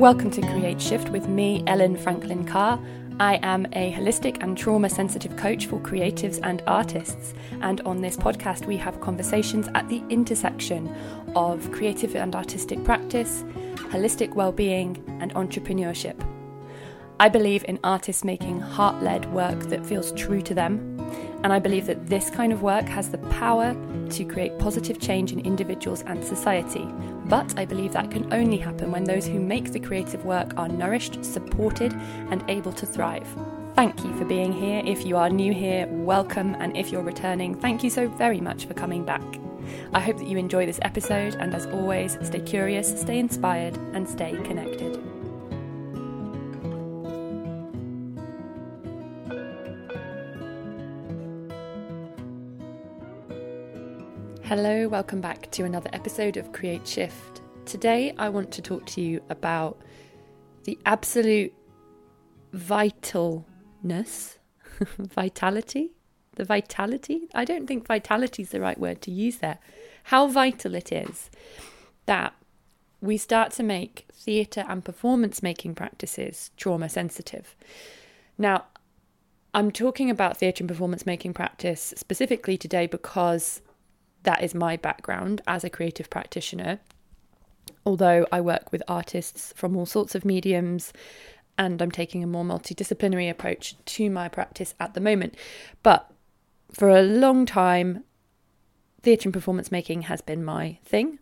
Welcome to Create Shift with me, Ellen Franklyn Carr. I am a holistic and trauma sensitive coach for creatives and artists. And on this podcast, we have conversations at the intersection of creative and artistic practice, holistic well-being, and entrepreneurship. I believe in artists making heart led work that feels true to them. And I believe that this kind of work has the power to create positive change in individuals and society. But I believe that can only happen when those who make the creative work are nourished, supported, and able to thrive. Thank you for being here. If you are new here, welcome. And if you're returning, thank you so very much for coming back. I hope that you enjoy this episode, and as always, stay curious, stay inspired, and stay connected. Hello, welcome back to another episode of Create Shift. Today, I want to talk to you about the absolute vitalness, vitality, the vitality. I don't think vitality is the right word to use there. How vital it is that we start to make theatre and performance making practices trauma sensitive. Now, I'm talking about theatre and performance making practice specifically today because that is my background as a creative practitioner. Although I work with artists from all sorts of mediums and I'm taking a more multidisciplinary approach to my practice at the moment. But for a long time, theatre and performance making has been my thing.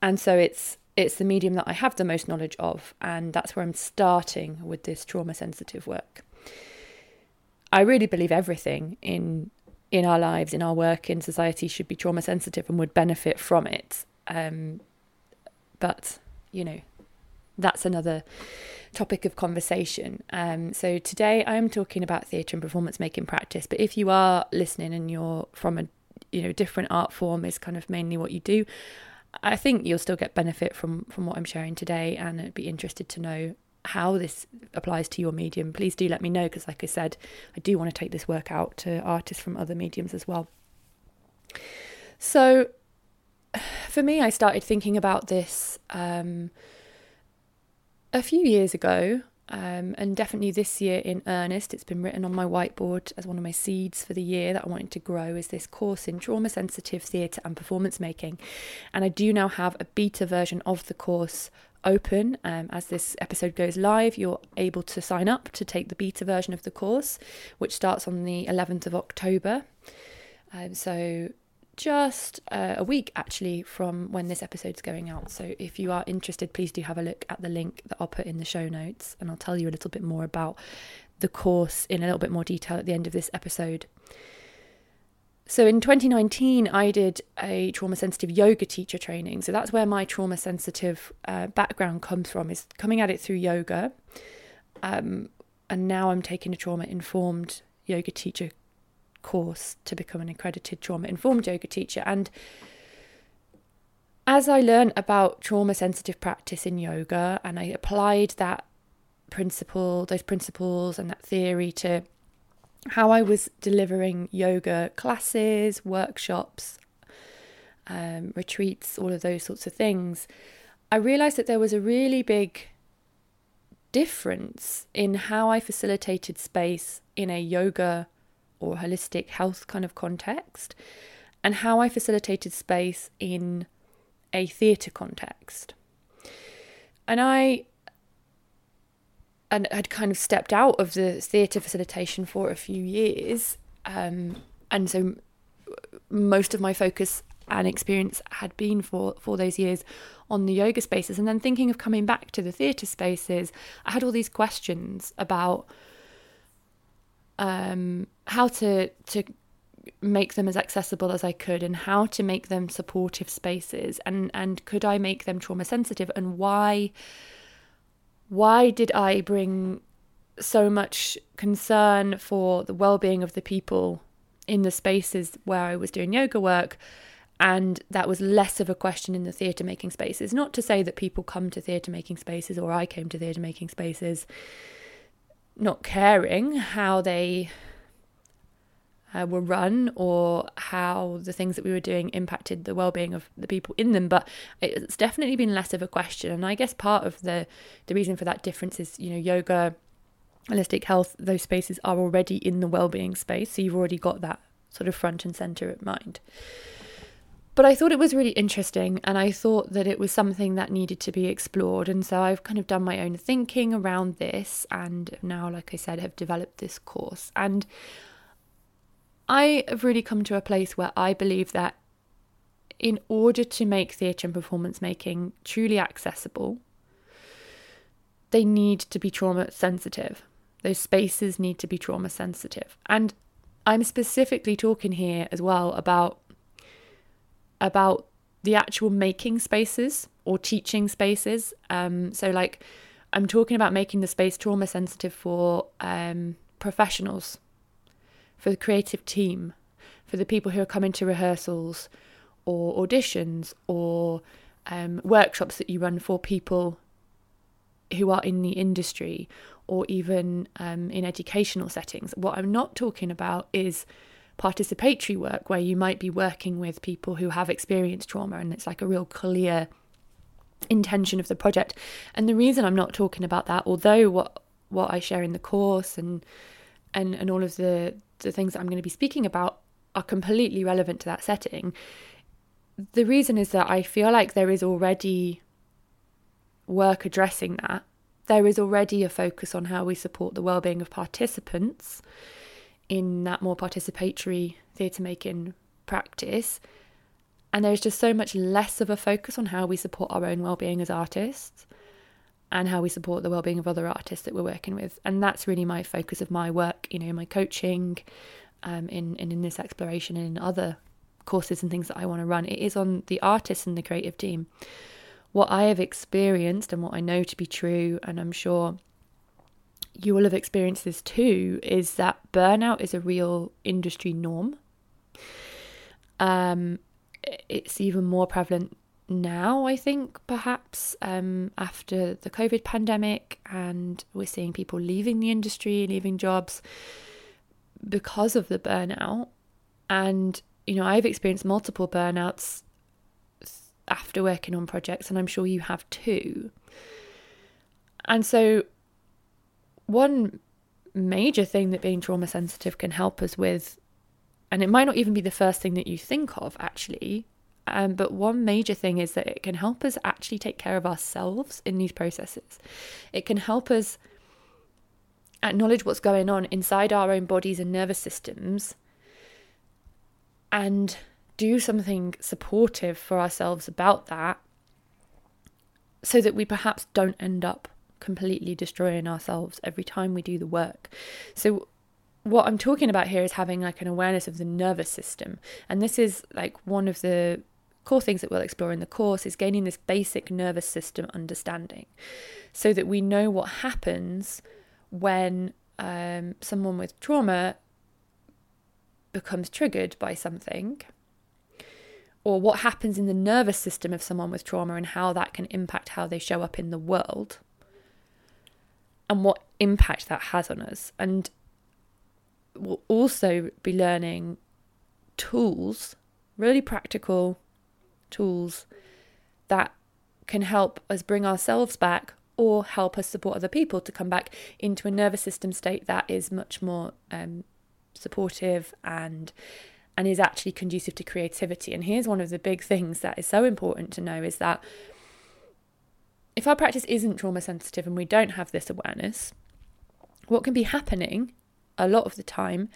And so it's it's the medium that I have the most knowledge of, and that's where I'm starting with this trauma sensitive work. I really believe everything in in our lives, in our work, in society should be trauma sensitive and would benefit from it. Um, but, you know, that's another topic of conversation. Um, so today I am talking about theatre and performance making practice. But if you are listening and you're from a you know different art form is kind of mainly what you do, I think you'll still get benefit from from what I'm sharing today, and I'd be interested to know how this applies to your medium, please do let me know because, like I said, I do want to take this work out to artists from other mediums as well. So, for me, I started thinking about this um, a few years ago, um, and definitely this year in earnest. It's been written on my whiteboard as one of my seeds for the year that I wanted to grow is this course in trauma sensitive theatre and performance making. And I do now have a beta version of the course open. Um, as this episode goes live, you're able to sign up to take the beta version of the course, which starts on the 11th of October. Um, so, just uh, a week actually from when this episode's going out. So, if you are interested, please do have a look at the link that I'll put in the show notes, and I'll tell you a little bit more about the course in a little bit more detail at the end of this episode. So in 2019, I did a trauma sensitive yoga teacher training. So that's where my trauma sensitive uh, background comes from, is coming at it through yoga. Um, and now I'm taking a trauma informed yoga teacher course to become an accredited trauma informed yoga teacher. And as I learned about trauma sensitive practice in yoga and I applied that principle, those principles and that theory to how I was delivering yoga classes, workshops, um, retreats, all of those sorts of things, I realized that there was a really big difference in how I facilitated space in a yoga or holistic health kind of context and how I facilitated space in a theatre context. And I and had kind of stepped out of the theatre facilitation for a few years. Um, and so most of my focus and experience had been for, for those years on the yoga spaces. And then thinking of coming back to the theatre spaces, I had all these questions about um, how to to make them as accessible as I could and how to make them supportive spaces and and could I make them trauma sensitive and why why did I bring so much concern for the well-being of the people in the spaces where I was doing yoga work? And that was less of a question in the theatre making spaces. Not to say that people come to theatre making spaces or I came to theatre making spaces not caring how they uh, were run or how the things that we were doing impacted the well-being of the people in them but it's definitely been less of a question and i guess part of the the reason for that difference is you know yoga holistic health those spaces are already in the well-being space so you've already got that sort of front and center of mind but I thought it was really interesting and I thought that it was something that needed to be explored. And so I've kind of done my own thinking around this and now, like I said, have developed this course. And I have really come to a place where I believe that in order to make theatre and performance making truly accessible, they need to be trauma sensitive. Those spaces need to be trauma sensitive. And I'm specifically talking here as well about about the actual making spaces or teaching spaces. Um, so like I'm talking about making the space trauma sensitive for um, professionals for the creative team, for the people who are coming to rehearsals or auditions or um, workshops that you run for people who are in the industry or even um, in educational settings. What I'm not talking about is participatory work where you might be working with people who have experienced trauma and it's like a real clear intention of the project. And the reason I'm not talking about that, although what what I share in the course and and and all of the the things that I'm going to be speaking about are completely relevant to that setting. The reason is that I feel like there is already work addressing that. There is already a focus on how we support the well-being of participants in that more participatory theatre making practice. And there's just so much less of a focus on how we support our own well-being as artists and how we support the well-being of other artists that we're working with. And that's really my focus of my work you know my coaching um, in, in in this exploration and in other courses and things that I want to run. It is on the artists and the creative team. What I have experienced and what I know to be true and I'm sure you will have experienced this too is that burnout is a real industry norm. Um it's even more prevalent now, I think, perhaps um, after the COVID pandemic, and we're seeing people leaving the industry, leaving jobs because of the burnout. And, you know, I've experienced multiple burnouts after working on projects, and I'm sure you have too. And so, one major thing that being trauma sensitive can help us with, and it might not even be the first thing that you think of actually, um, but one major thing is that it can help us actually take care of ourselves in these processes. It can help us acknowledge what's going on inside our own bodies and nervous systems and do something supportive for ourselves about that so that we perhaps don't end up completely destroying ourselves every time we do the work. So what I'm talking about here is having like an awareness of the nervous system. And this is like one of the core things that we'll explore in the course is gaining this basic nervous system understanding so that we know what happens when um, someone with trauma becomes triggered by something or what happens in the nervous system of someone with trauma and how that can impact how they show up in the world and what impact that has on us. And we'll also be learning tools really practical tools that can help us bring ourselves back or help us support other people to come back into a nervous system state that is much more um, supportive and and is actually conducive to creativity. And here's one of the big things that is so important to know is that if our practice isn't trauma sensitive and we don't have this awareness, what can be happening a lot of the time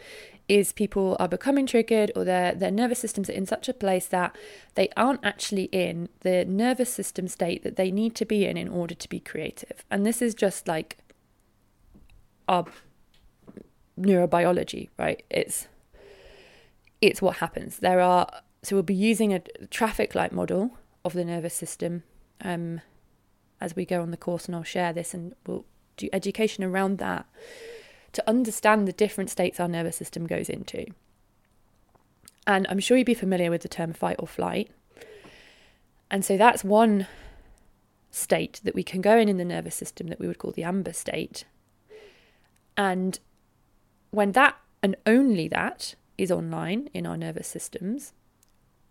is people are becoming triggered or their their nervous systems are in such a place that they aren't actually in the nervous system state that they need to be in in order to be creative. And this is just like our neurobiology, right? It's it's what happens. There are so we'll be using a traffic light model of the nervous system um, as we go on the course, and I'll share this and we'll do education around that to understand the different states our nervous system goes into. And I'm sure you'd be familiar with the term fight or flight. And so that's one state that we can go in in the nervous system that we would call the amber state. And when that and only that is online in our nervous systems,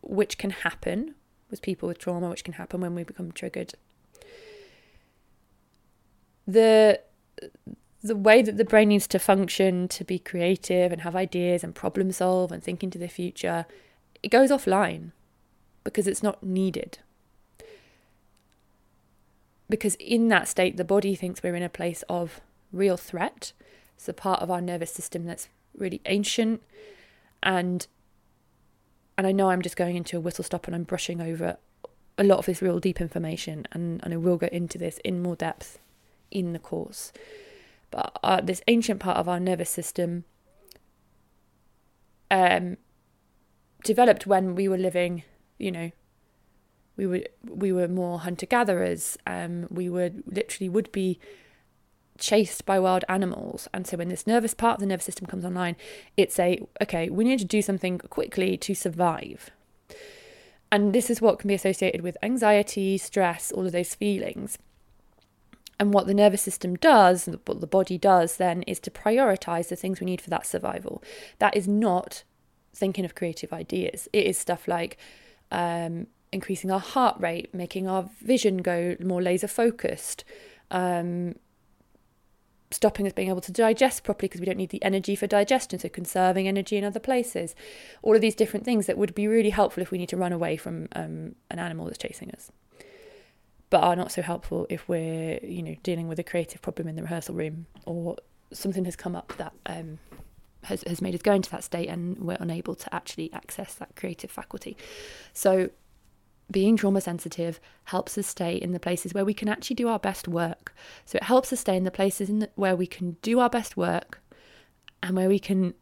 which can happen with people with trauma, which can happen when we become triggered. The the way that the brain needs to function to be creative and have ideas and problem solve and think into the future, it goes offline because it's not needed. Because in that state, the body thinks we're in a place of real threat. It's a part of our nervous system that's really ancient and and I know I'm just going into a whistle stop and I'm brushing over a lot of this real deep information and, and I will go into this in more depth in the course. But uh, this ancient part of our nervous system um, developed when we were living, you know, we were we were more hunter gatherers. Um, we were literally would be chased by wild animals. And so when this nervous part of the nervous system comes online, it's a okay, we need to do something quickly to survive. And this is what can be associated with anxiety, stress, all of those feelings. And what the nervous system does, what the body does then, is to prioritize the things we need for that survival. That is not thinking of creative ideas. It is stuff like um, increasing our heart rate, making our vision go more laser focused, um, stopping us being able to digest properly because we don't need the energy for digestion, so conserving energy in other places. All of these different things that would be really helpful if we need to run away from um, an animal that's chasing us but are not so helpful if we're you know dealing with a creative problem in the rehearsal room or something has come up that um, has has made us go into that state and we're unable to actually access that creative faculty. So being trauma sensitive helps us stay in the places where we can actually do our best work. So it helps us stay in the places in the, where we can do our best work and where we can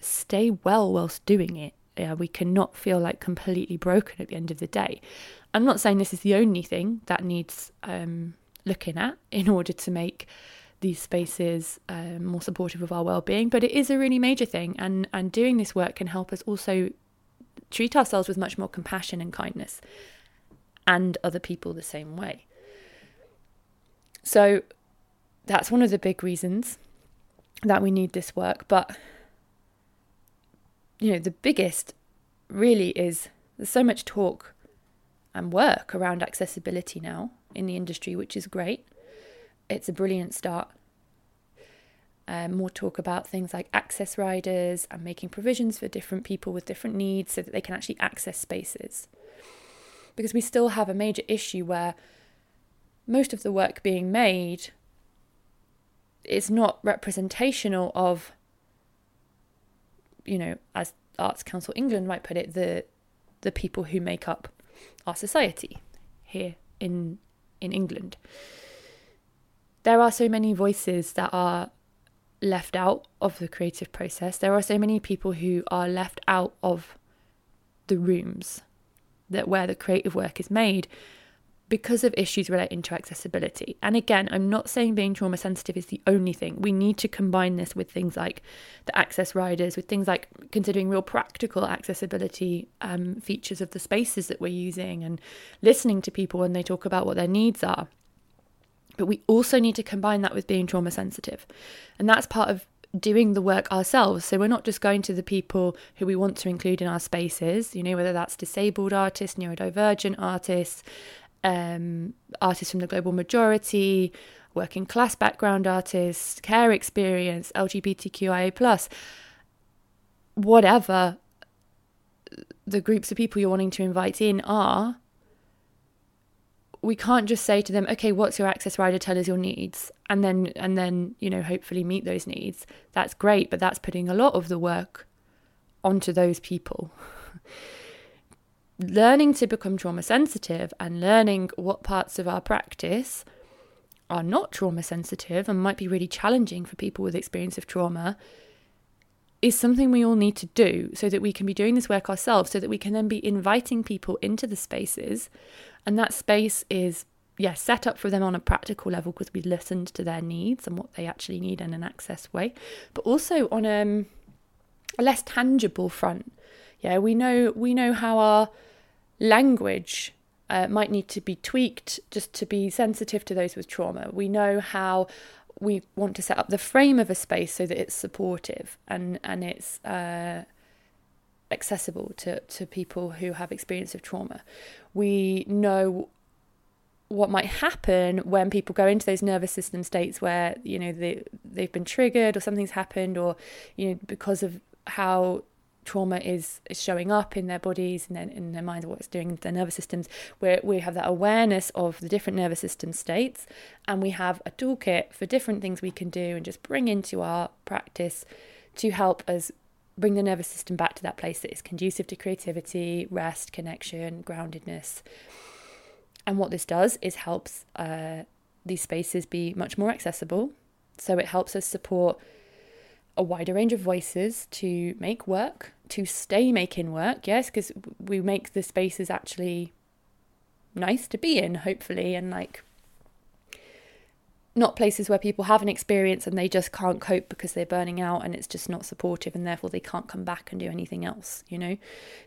stay well whilst doing it. Yeah, we cannot feel like completely broken at the end of the day. I'm not saying this is the only thing that needs um, looking at in order to make these spaces um, more supportive of our well-being, but it is a really major thing, and and doing this work can help us also treat ourselves with much more compassion and kindness, and other people the same way. So that's one of the big reasons that we need this work, but you know the biggest really is there's so much talk and work around accessibility now in the industry, which is great. It's a brilliant start. Um, more talk about things like access riders and making provisions for different people with different needs so that they can actually access spaces. Because we still have a major issue where most of the work being made is not representational of, you know, as Arts Council England might put it, the the people who make up our society here in in England. There are so many voices that are left out of the creative process. There are so many people who are left out of the rooms that where the creative work is made because of issues relating to accessibility. And again, I'm not saying being trauma sensitive is the only thing. We need to combine this with things like the access riders, with things like considering real practical accessibility um, features of the spaces that we're using and listening to people when they talk about what their needs are. But we also need to combine that with being trauma sensitive. And that's part of doing the work ourselves. So we're not just going to the people who we want to include in our spaces, you know, whether that's disabled artists, neurodivergent artists, um, artists from the global majority, working class background artists, care experience, LGBTQIA plus, whatever the groups of people you're wanting to invite in are, we can't just say to them, okay, what's your access rider? Tell us your needs, and then and then you know hopefully meet those needs. That's great, but that's putting a lot of the work onto those people. learning to become trauma sensitive and learning what parts of our practice are not trauma sensitive and might be really challenging for people with experience of trauma is something we all need to do so that we can be doing this work ourselves so that we can then be inviting people into the spaces. And that space is yeah set up for them on a practical level because we listened to their needs and what they actually need in an access way but also on um, a less tangible front. Yeah we know we know how our language uh, might need to be tweaked just to be sensitive to those with trauma. We know how we want to set up the frame of a space so that it's supportive and and it's uh, accessible to, to people who have experience of trauma. We know what might happen when people go into those nervous system states where you know they they've been triggered or something's happened or you know because of how trauma is, is showing up in their bodies and then in their minds what it's doing in their nervous systems where we have that awareness of the different nervous system states and we have a toolkit for different things we can do and just bring into our practice to help us bring the nervous system back to that place that is conducive to creativity rest connection groundedness. And what this does is helps uh, these spaces be much more accessible. So it helps us support a wider range of voices to make work, to stay making work, yes, because we make the spaces actually nice to be in, hopefully, and like not places where people have an experience and they just can't cope because they're burning out and it's just not supportive and therefore they can't come back and do anything else, you know?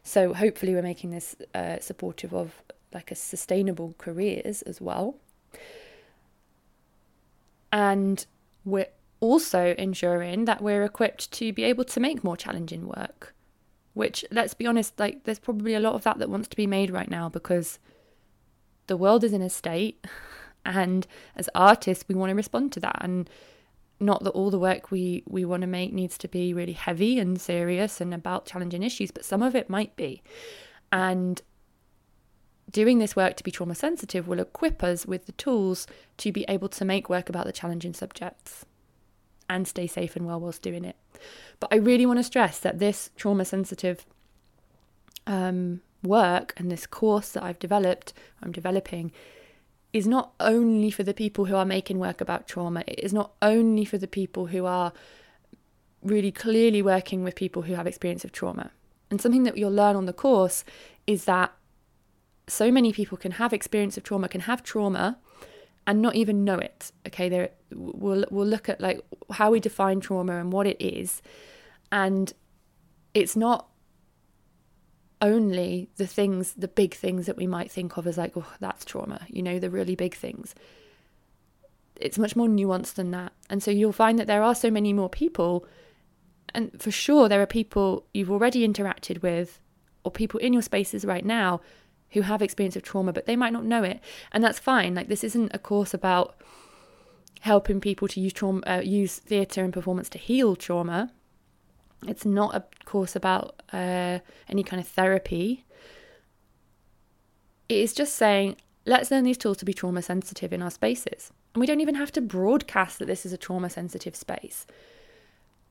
So hopefully we're making this uh, supportive of like a sustainable careers as well. And we're also ensuring that we're equipped to be able to make more challenging work. Which, let's be honest, like there's probably a lot of that that wants to be made right now because the world is in a state, and as artists, we want to respond to that. And not that all the work we we want to make needs to be really heavy and serious and about challenging issues, but some of it might be. And doing this work to be trauma sensitive will equip us with the tools to be able to make work about the challenging subjects and stay safe and well whilst doing it. But I really want to stress that this trauma sensitive um, work and this course that I've developed, I'm developing, is not only for the people who are making work about trauma, it is not only for the people who are really clearly working with people who have experience of trauma. And something that you'll learn on the course is that so many people can have experience of trauma, can have trauma, and not even know it. Okay, there we'll we'll look at like how we define trauma and what it is, and it's not only the things, the big things that we might think of as like, oh, that's trauma. You know, the really big things. It's much more nuanced than that, and so you'll find that there are so many more people, and for sure there are people you've already interacted with, or people in your spaces right now who have experience of trauma, but they might not know it, and that's fine. Like this isn't a course about helping people to use trauma, uh, use theatre and performance to heal trauma. It's not a course about uh, any kind of therapy. It is just saying, let's learn these tools to be trauma sensitive in our spaces. And we don't even have to broadcast that this is a trauma sensitive space.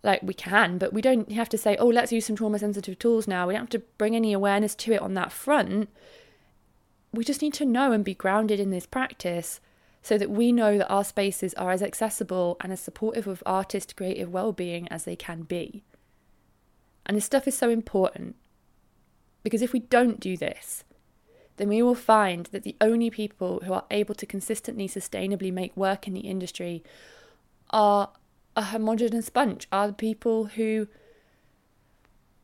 Like we can, but we don't have to say, oh, let's use some trauma sensitive tools now. We don't have to bring any awareness to it on that front we just need to know and be grounded in this practice so that we know that our spaces are as accessible and as supportive of artist creative well-being as they can be. And this stuff is so important because if we don't do this, then we will find that the only people who are able to consistently, sustainably make work in the industry are a homogenous bunch, are the people who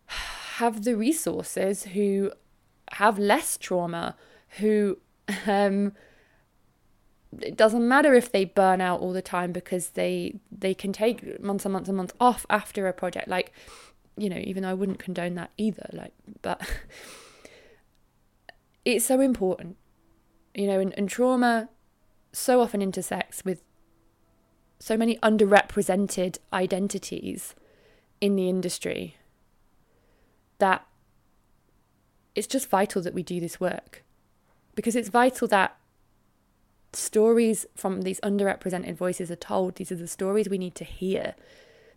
have the resources, who have less trauma, who um, it doesn't matter if they burn out all the time because they they can take months and months and months off after a project. Like you know even though I wouldn't condone that either like but it's so important you know and, and trauma so often intersects with so many underrepresented identities in the industry that it's just vital that we do this work because it's vital that stories from these underrepresented voices are told. These are the stories we need to hear,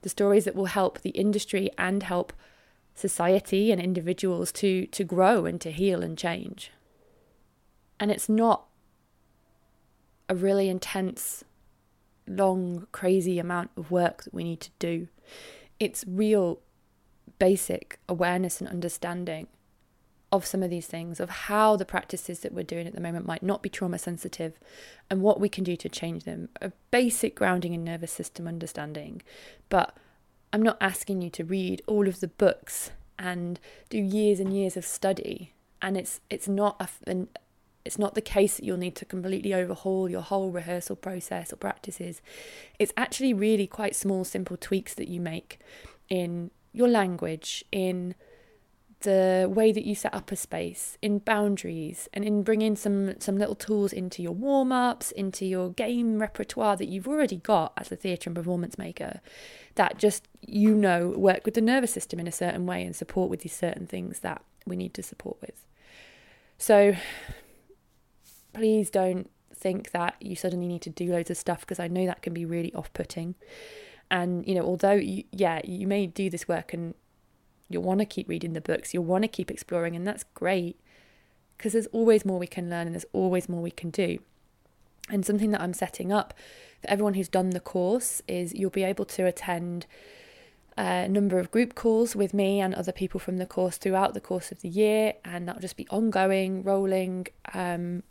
the stories that will help the industry and help society and individuals to to grow and to heal and change. And it's not a really intense, long, crazy amount of work that we need to do. It's real basic awareness and understanding of some of these things, of how the practices that we're doing at the moment might not be trauma sensitive and what we can do to change them. A basic grounding in nervous system understanding. But I'm not asking you to read all of the books and do years and years of study. And it's it's not a, an, it's not the case that you'll need to completely overhaul your whole rehearsal process or practices. It's actually really quite small, simple tweaks that you make in your language, in the way that you set up a space in boundaries and in bringing some some little tools into your warm-ups into your game repertoire that you've already got as a theatre and performance maker that just you know work with the nervous system in a certain way and support with these certain things that we need to support with. So please don't think that you suddenly need to do loads of stuff because I know that can be really off-putting. And you know although you, yeah you may do this work and You'll want to keep reading the books, you'll want to keep exploring, and that's great because there's always more we can learn and there's always more we can do. And something that I'm setting up for everyone who's done the course is you'll be able to attend a number of group calls with me and other people from the course throughout the course of the year, and that'll just be ongoing, rolling. Um,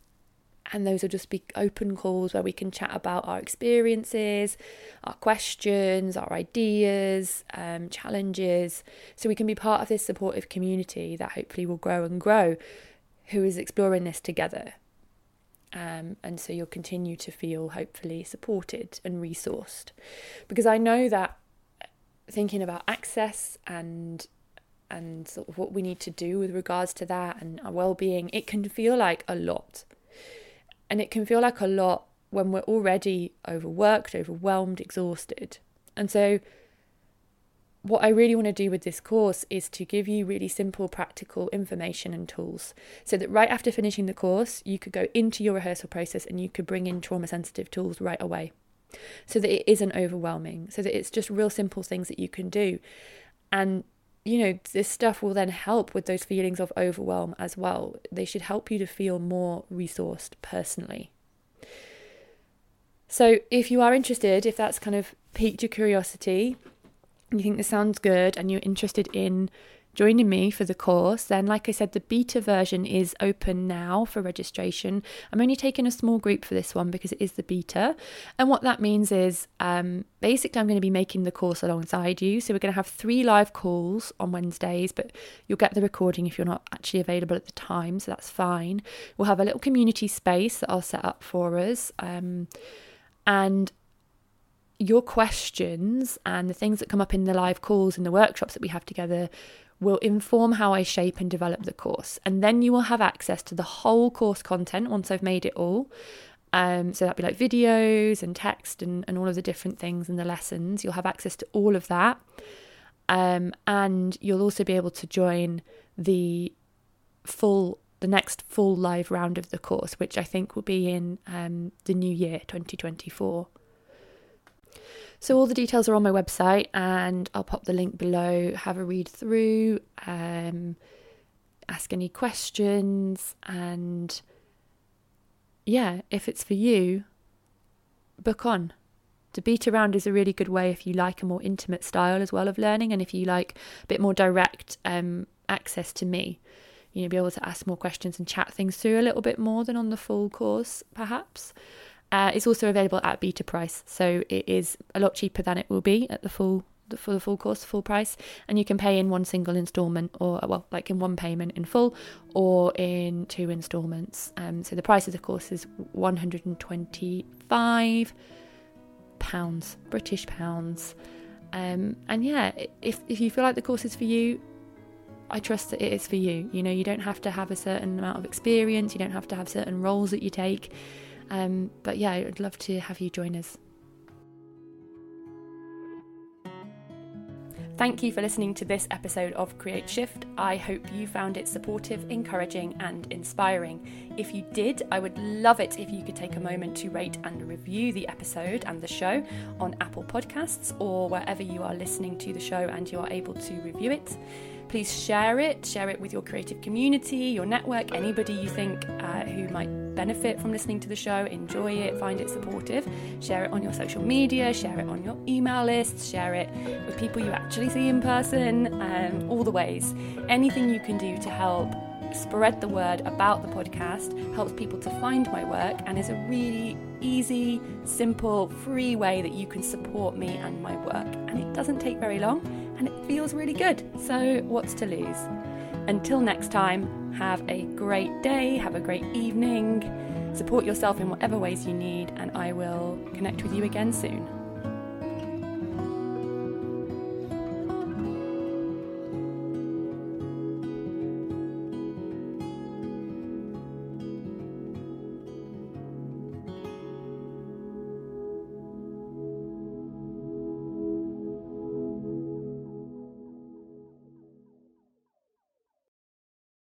and those will just be open calls where we can chat about our experiences, our questions, our ideas, um, challenges, so we can be part of this supportive community that hopefully will grow and grow, who is exploring this together. Um, and so you'll continue to feel hopefully supported and resourced, because I know that thinking about access and and sort of what we need to do with regards to that and our well-being, it can feel like a lot and it can feel like a lot when we're already overworked, overwhelmed, exhausted. And so, what I really want to do with this course is to give you really simple, practical information and tools so that right after finishing the course, you could go into your rehearsal process and you could bring in trauma sensitive tools right away so that it isn't overwhelming, so that it's just real simple things that you can do. And you know, this stuff will then help with those feelings of overwhelm as well. They should help you to feel more resourced personally. So, if you are interested, if that's kind of piqued your curiosity, you think this sounds good, and you're interested in joining me for the course, then, like I said, the beta version is open now for registration. I'm only taking a small group for this one because it is the beta. And what that means is um, basically, I'm going to be making the course alongside you. So, we're going to have three live calls on Wednesdays, but you'll get the recording if you're not actually available at the time. So, that's fine. We'll have a little community space that I'll set up for us. Um, and your questions and the things that come up in the live calls and the workshops that we have together will inform how I shape and develop the course. And then you will have access to the whole course content once I've made it all. Um, so that'd be like videos and text and, and all of the different things and the lessons. You'll have access to all of that. Um, and you'll also be able to join the full the next full live round of the course, which I think will be in um, the new year 2024. So all the details are on my website, and I'll pop the link below. Have a read through, um, ask any questions, and yeah, if it's for you, book on. To beat around is a really good way if you like a more intimate style as well of learning, and if you like a bit more direct um, access to me. You know, be able to ask more questions and chat things through a little bit more than on the full course, perhaps. Uh, it's also available at beta price, so it is a lot cheaper than it will be at the full the, for the full course, full price, and you can pay in one single instalment, or well, like in one payment in full, or in two instalments. Um, so the price of the course is one hundred and twenty-five pounds, British pounds. Um, and yeah, if if you feel like the course is for you, I trust that it is for you. You know, you don't have to have a certain amount of experience, you don't have to have certain roles that you take. Um, but yeah, I'd love to have you join us. Thank you for listening to this episode of Create Shift. I hope you found it supportive, encouraging, and inspiring. If you did, I would love it if you could take a moment to rate and review the episode and the show on Apple Podcasts or wherever you are listening to the show and you are able to review it. Please share it, share it with your creative community, your network, anybody you think uh, who might benefit from listening to the show, enjoy it, find it supportive. Share it on your social media, share it on your email lists, share it with people you actually see in person, um, all the ways. Anything you can do to help spread the word about the podcast helps people to find my work and is a really easy, simple, free way that you can support me and my work. And it doesn't take very long and it feels really good. So, what's to lose? Until next time, have a great day, have a great evening, support yourself in whatever ways you need, and I will connect with you again soon.